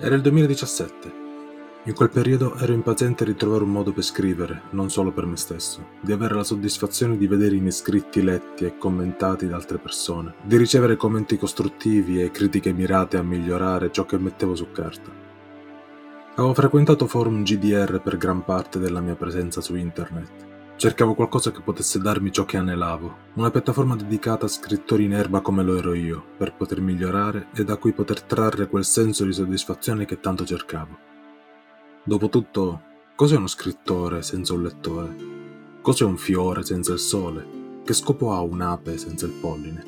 Era il 2017. In quel periodo ero impaziente di trovare un modo per scrivere, non solo per me stesso, di avere la soddisfazione di vedere i miei scritti letti e commentati da altre persone, di ricevere commenti costruttivi e critiche mirate a migliorare ciò che mettevo su carta. Avevo frequentato forum GDR per gran parte della mia presenza su internet Cercavo qualcosa che potesse darmi ciò che anelavo, una piattaforma dedicata a scrittori in erba come lo ero io, per poter migliorare e da cui poter trarre quel senso di soddisfazione che tanto cercavo. Dopotutto, cos'è uno scrittore senza un lettore? Cos'è un fiore senza il sole? Che scopo ha un'ape senza il polline?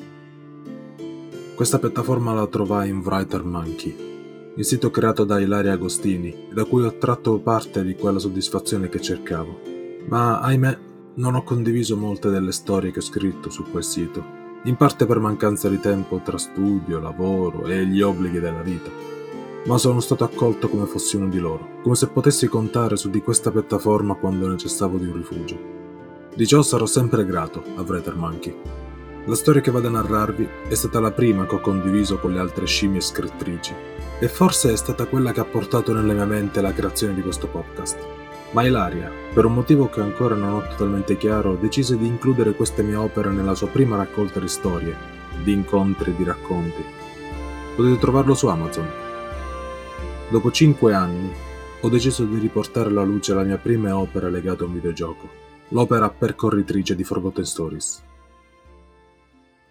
Questa piattaforma la trovai in Writer Monkey, il sito creato da Ilaria Agostini, da cui ho tratto parte di quella soddisfazione che cercavo ma ahimè non ho condiviso molte delle storie che ho scritto su quel sito, in parte per mancanza di tempo tra studio, lavoro e gli obblighi della vita. Ma sono stato accolto come fossi uno di loro, come se potessi contare su di questa piattaforma quando necessitavo di un rifugio. Di ciò sarò sempre grato a Writer Monkey. La storia che vado a narrarvi è stata la prima che ho condiviso con le altre scimmie scrittrici e forse è stata quella che ha portato nella mia mente la creazione di questo podcast. Ma Ilaria, per un motivo che ancora non ho totalmente chiaro, decise di includere queste mie opere nella sua prima raccolta di storie, di incontri e di racconti. Potete trovarlo su Amazon. Dopo cinque anni, ho deciso di riportare alla luce la mia prima opera legata a un videogioco, l'opera percorritrice di Forgotten Stories.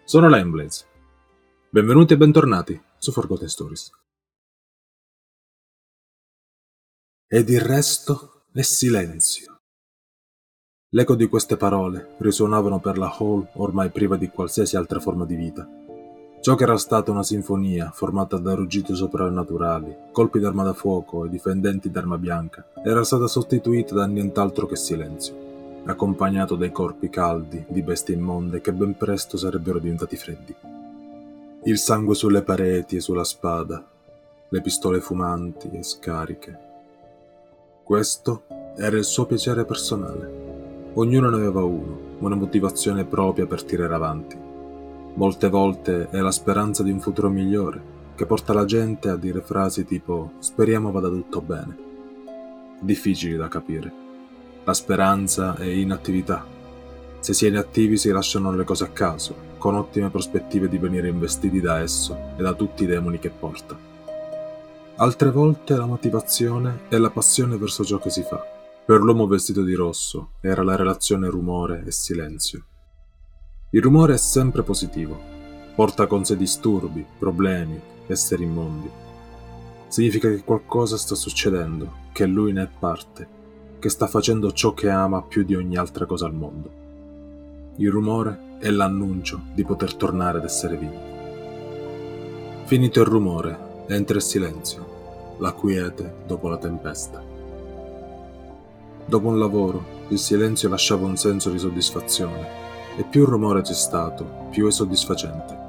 Sono Lamblades. Benvenuti e bentornati su Forgotten Stories. Ed il resto e silenzio. L'eco di queste parole risuonavano per la hall ormai priva di qualsiasi altra forma di vita. Ciò che era stata una sinfonia formata da ruggiti soprannaturali, colpi d'arma da fuoco e difendenti d'arma bianca, era stata sostituita da nient'altro che silenzio, accompagnato dai corpi caldi di bestie immonde che ben presto sarebbero diventati freddi. Il sangue sulle pareti e sulla spada, le pistole fumanti e scariche, questo era il suo piacere personale. Ognuno ne aveva uno, una motivazione propria per tirare avanti. Molte volte è la speranza di un futuro migliore che porta la gente a dire frasi tipo speriamo vada tutto bene. Difficili da capire. La speranza è inattività. Se si è inattivi si lasciano le cose a caso, con ottime prospettive di venire investiti da esso e da tutti i demoni che porta. Altre volte la motivazione è la passione verso ciò che si fa. Per l'uomo vestito di rosso era la relazione rumore e silenzio. Il rumore è sempre positivo, porta con sé disturbi, problemi, esseri immondi. Significa che qualcosa sta succedendo, che lui ne è parte, che sta facendo ciò che ama più di ogni altra cosa al mondo. Il rumore è l'annuncio di poter tornare ad essere vivi. Finito il rumore, entra il silenzio la quiete dopo la tempesta. Dopo un lavoro, il silenzio lasciava un senso di soddisfazione e più rumore c'è stato, più è soddisfacente.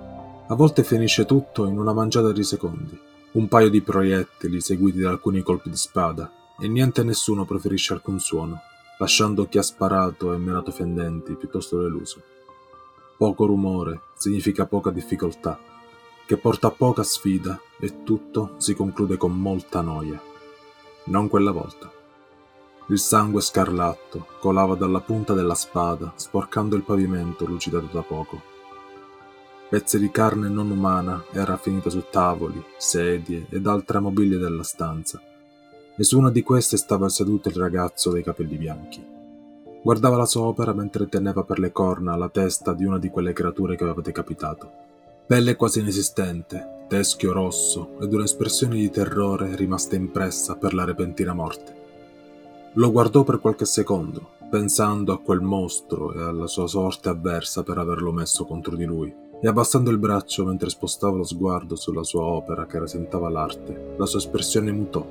A volte finisce tutto in una mangiata di secondi, un paio di proiettili seguiti da alcuni colpi di spada e niente e nessuno preferisce alcun suono, lasciando chi ha sparato e menato fendenti piuttosto deluso. Poco rumore significa poca difficoltà che porta poca sfida e tutto si conclude con molta noia. Non quella volta. Il sangue scarlatto colava dalla punta della spada, sporcando il pavimento lucidato da poco. Pezzi di carne non umana era finita su tavoli, sedie ed altre mobilie della stanza, e su una di queste stava seduto il ragazzo dai capelli bianchi. Guardava la sua opera mentre teneva per le corna la testa di una di quelle creature che aveva decapitato. Pelle quasi inesistente, teschio rosso ed un'espressione di terrore rimasta impressa per la repentina morte. Lo guardò per qualche secondo, pensando a quel mostro e alla sua sorte avversa per averlo messo contro di lui, e abbassando il braccio mentre spostava lo sguardo sulla sua opera che rasentava l'arte, la sua espressione mutò.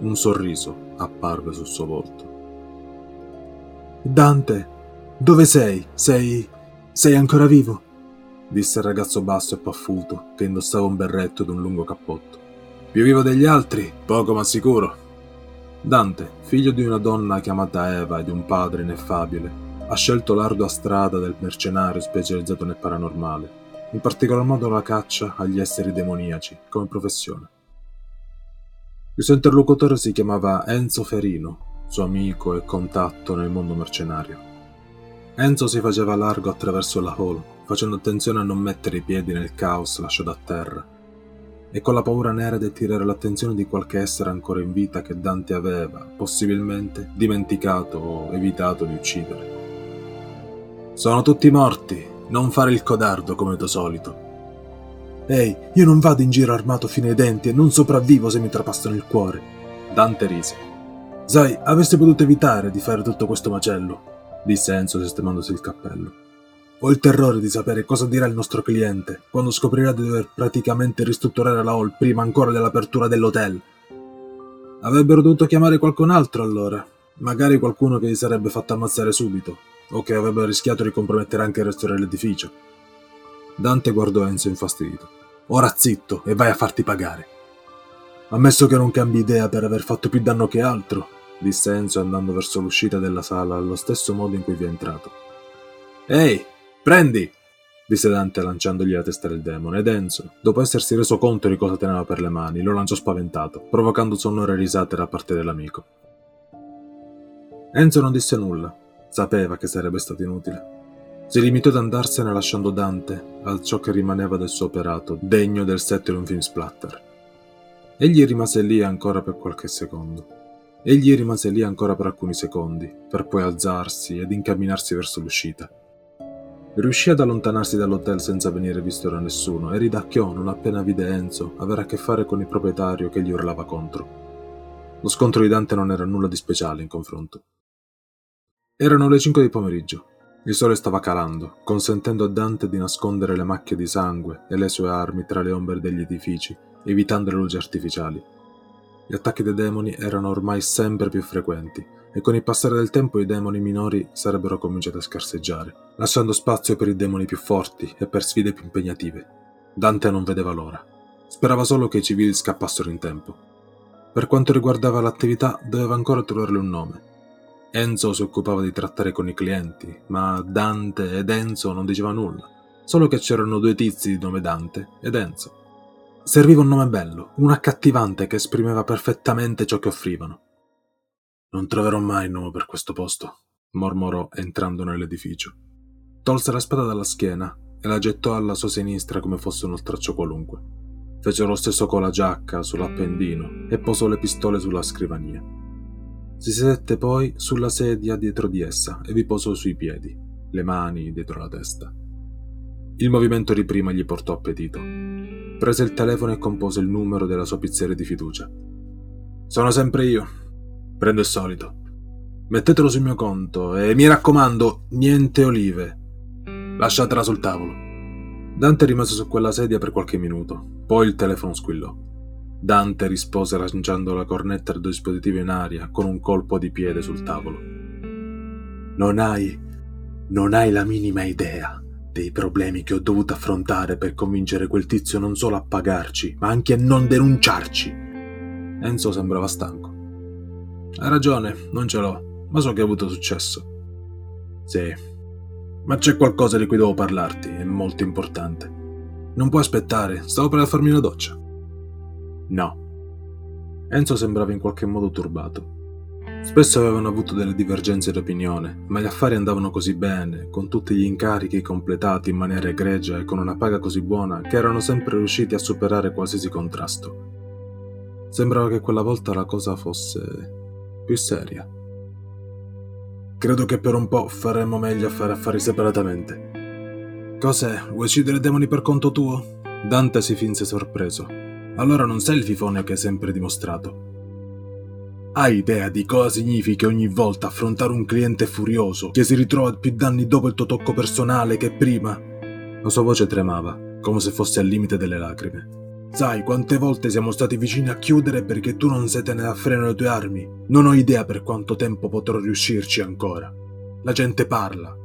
Un sorriso apparve sul suo volto. Dante, dove sei? Sei... sei ancora vivo? Disse il ragazzo basso e paffuto che indossava un berretto ed un lungo cappotto. Più vivo degli altri, poco ma sicuro. Dante, figlio di una donna chiamata Eva e di un padre ineffabile, ha scelto l'ardua strada del mercenario specializzato nel paranormale, in particolar modo la caccia agli esseri demoniaci come professione. Il suo interlocutore si chiamava Enzo Ferino, suo amico e contatto nel mondo mercenario. Enzo si faceva largo attraverso la hall, facendo attenzione a non mettere i piedi nel caos lasciato a terra, e con la paura nera di attirare l'attenzione di qualche essere ancora in vita che Dante aveva, possibilmente, dimenticato o evitato di uccidere. Sono tutti morti, non fare il codardo come tuo solito. Ehi, io non vado in giro armato fino ai denti e non sopravvivo se mi trapassano il cuore. Dante rise. Sai, avresti potuto evitare di fare tutto questo macello, disse Enzo sistemandosi il cappello. Ho il terrore di sapere cosa dirà il nostro cliente quando scoprirà di dover praticamente ristrutturare la hall prima ancora dell'apertura dell'hotel. Avrebbero dovuto chiamare qualcun altro allora, magari qualcuno che gli sarebbe fatto ammazzare subito, o che avrebbe rischiato di compromettere anche il resto dell'edificio. Dante guardò Enzo infastidito. Ora zitto e vai a farti pagare. Ammesso che non cambi idea per aver fatto più danno che altro, disse Enzo andando verso l'uscita della sala allo stesso modo in cui vi è entrato. Ehi, prendi! disse Dante lanciandogli la testa del demone, ed Enzo, dopo essersi reso conto di cosa teneva per le mani, lo lanciò spaventato, provocando sonore risate da parte dell'amico. Enzo non disse nulla, sapeva che sarebbe stato inutile. Si limitò ad andarsene lasciando Dante a ciò che rimaneva del suo operato, degno del set di un film splatter. Egli rimase lì ancora per qualche secondo. Egli rimase lì ancora per alcuni secondi, per poi alzarsi ed incamminarsi verso l'uscita. Riuscì ad allontanarsi dall'hotel senza venire visto da nessuno e ridacchiò non appena vide Enzo avere a che fare con il proprietario che gli urlava contro. Lo scontro di Dante non era nulla di speciale in confronto. Erano le 5 di pomeriggio il sole stava calando, consentendo a Dante di nascondere le macchie di sangue e le sue armi tra le ombre degli edifici, evitando le luci artificiali. Gli attacchi dei demoni erano ormai sempre più frequenti e con il passare del tempo i demoni minori sarebbero cominciati a scarseggiare, lasciando spazio per i demoni più forti e per sfide più impegnative. Dante non vedeva l'ora. Sperava solo che i civili scappassero in tempo. Per quanto riguardava l'attività, doveva ancora trovarle un nome Enzo si occupava di trattare con i clienti, ma Dante ed Enzo non diceva nulla, solo che c'erano due tizi di nome Dante ed Enzo. Serviva un nome bello, un accattivante che esprimeva perfettamente ciò che offrivano. Non troverò mai il nome per questo posto, mormorò entrando nell'edificio. Tolse la spada dalla schiena e la gettò alla sua sinistra come fosse un oltraccio qualunque. Fece lo stesso con la giacca sull'appendino e posò le pistole sulla scrivania. Si sedette poi sulla sedia dietro di essa e vi posò sui piedi, le mani dietro la testa. Il movimento di prima gli portò appetito. Prese il telefono e compose il numero della sua pizzeria di fiducia. Sono sempre io. Prendo il solito. Mettetelo sul mio conto e mi raccomando, niente olive. Lasciatela sul tavolo. Dante rimase su quella sedia per qualche minuto, poi il telefono squillò. Dante rispose lanciando la cornetta del dispositivo in aria con un colpo di piede sul tavolo. Non hai. non hai la minima idea dei problemi che ho dovuto affrontare per convincere quel tizio non solo a pagarci, ma anche a non denunciarci. Enzo sembrava stanco. Hai ragione, non ce l'ho, ma so che ha avuto successo. Sì, ma c'è qualcosa di cui devo parlarti, è molto importante. Non puoi aspettare, stavo per farmi una doccia. No. Enzo sembrava in qualche modo turbato. Spesso avevano avuto delle divergenze d'opinione, ma gli affari andavano così bene, con tutti gli incarichi completati in maniera egregia e con una paga così buona, che erano sempre riusciti a superare qualsiasi contrasto. Sembrava che quella volta la cosa fosse più seria. Credo che per un po' faremmo meglio a fare affari separatamente. Cos'è? Vuoi uccidere demoni per conto tuo? Dante si finse sorpreso. Allora non sei il fifone che hai sempre dimostrato. Hai idea di cosa significa ogni volta affrontare un cliente furioso che si ritrova più danni dopo il tuo tocco personale che prima? La sua voce tremava, come se fosse al limite delle lacrime. Sai quante volte siamo stati vicini a chiudere perché tu non sei tenuto a freno le tue armi? Non ho idea per quanto tempo potrò riuscirci ancora. La gente parla,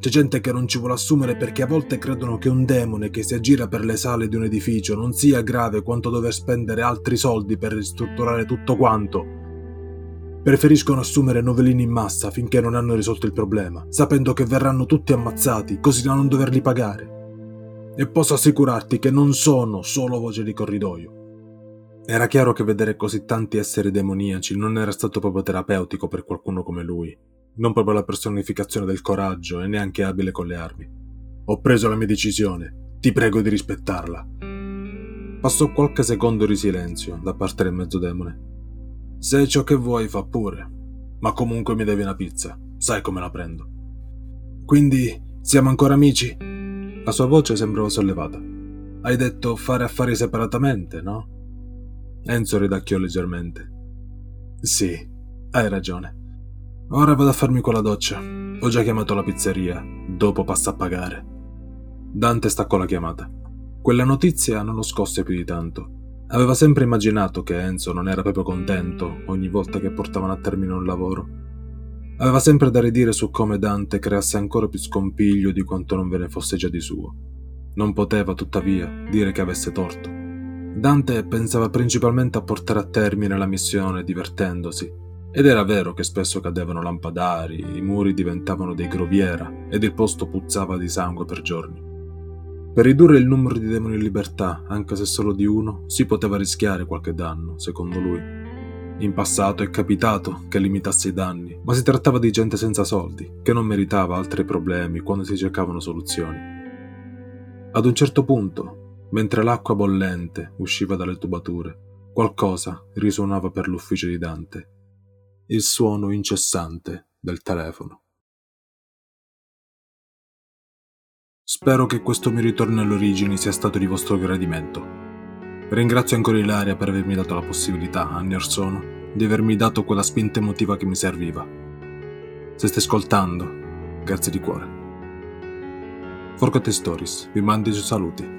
c'è gente che non ci vuole assumere perché a volte credono che un demone che si aggira per le sale di un edificio non sia grave quanto dover spendere altri soldi per ristrutturare tutto quanto. Preferiscono assumere novellini in massa finché non hanno risolto il problema, sapendo che verranno tutti ammazzati così da non doverli pagare. E posso assicurarti che non sono solo voce di corridoio. Era chiaro che vedere così tanti esseri demoniaci non era stato proprio terapeutico per qualcuno come lui, non proprio la personificazione del coraggio e neanche abile con le armi. Ho preso la mia decisione, ti prego di rispettarla. Passò qualche secondo di silenzio da parte del mezzodemone. Se ciò che vuoi, fa pure, ma comunque mi devi una pizza, sai come la prendo. Quindi siamo ancora amici? La sua voce sembrava sollevata. Hai detto fare affari separatamente, no? Enzo ridacchiò leggermente. Sì, hai ragione. Ora vado a farmi quella doccia. Ho già chiamato la pizzeria. Dopo passa a pagare. Dante staccò la chiamata. Quella notizia non lo scosse più di tanto. Aveva sempre immaginato che Enzo non era proprio contento ogni volta che portavano a termine un lavoro. Aveva sempre da ridire su come Dante creasse ancora più scompiglio di quanto non ve ne fosse già di suo. Non poteva, tuttavia, dire che avesse torto. Dante pensava principalmente a portare a termine la missione divertendosi, ed era vero che spesso cadevano lampadari, i muri diventavano dei groviera ed il posto puzzava di sangue per giorni. Per ridurre il numero di demoni in libertà, anche se solo di uno, si poteva rischiare qualche danno, secondo lui. In passato è capitato che limitasse i danni, ma si trattava di gente senza soldi, che non meritava altri problemi quando si cercavano soluzioni. Ad un certo punto, Mentre l'acqua bollente usciva dalle tubature, qualcosa risuonava per l'ufficio di Dante. Il suono incessante del telefono. Spero che questo mio ritorno alle origini sia stato di vostro gradimento. Ringrazio ancora Ilaria per avermi dato la possibilità, anni or sono, di avermi dato quella spinta emotiva che mi serviva. Se stai ascoltando, grazie di cuore. Forgotten Stories vi mandi i saluti.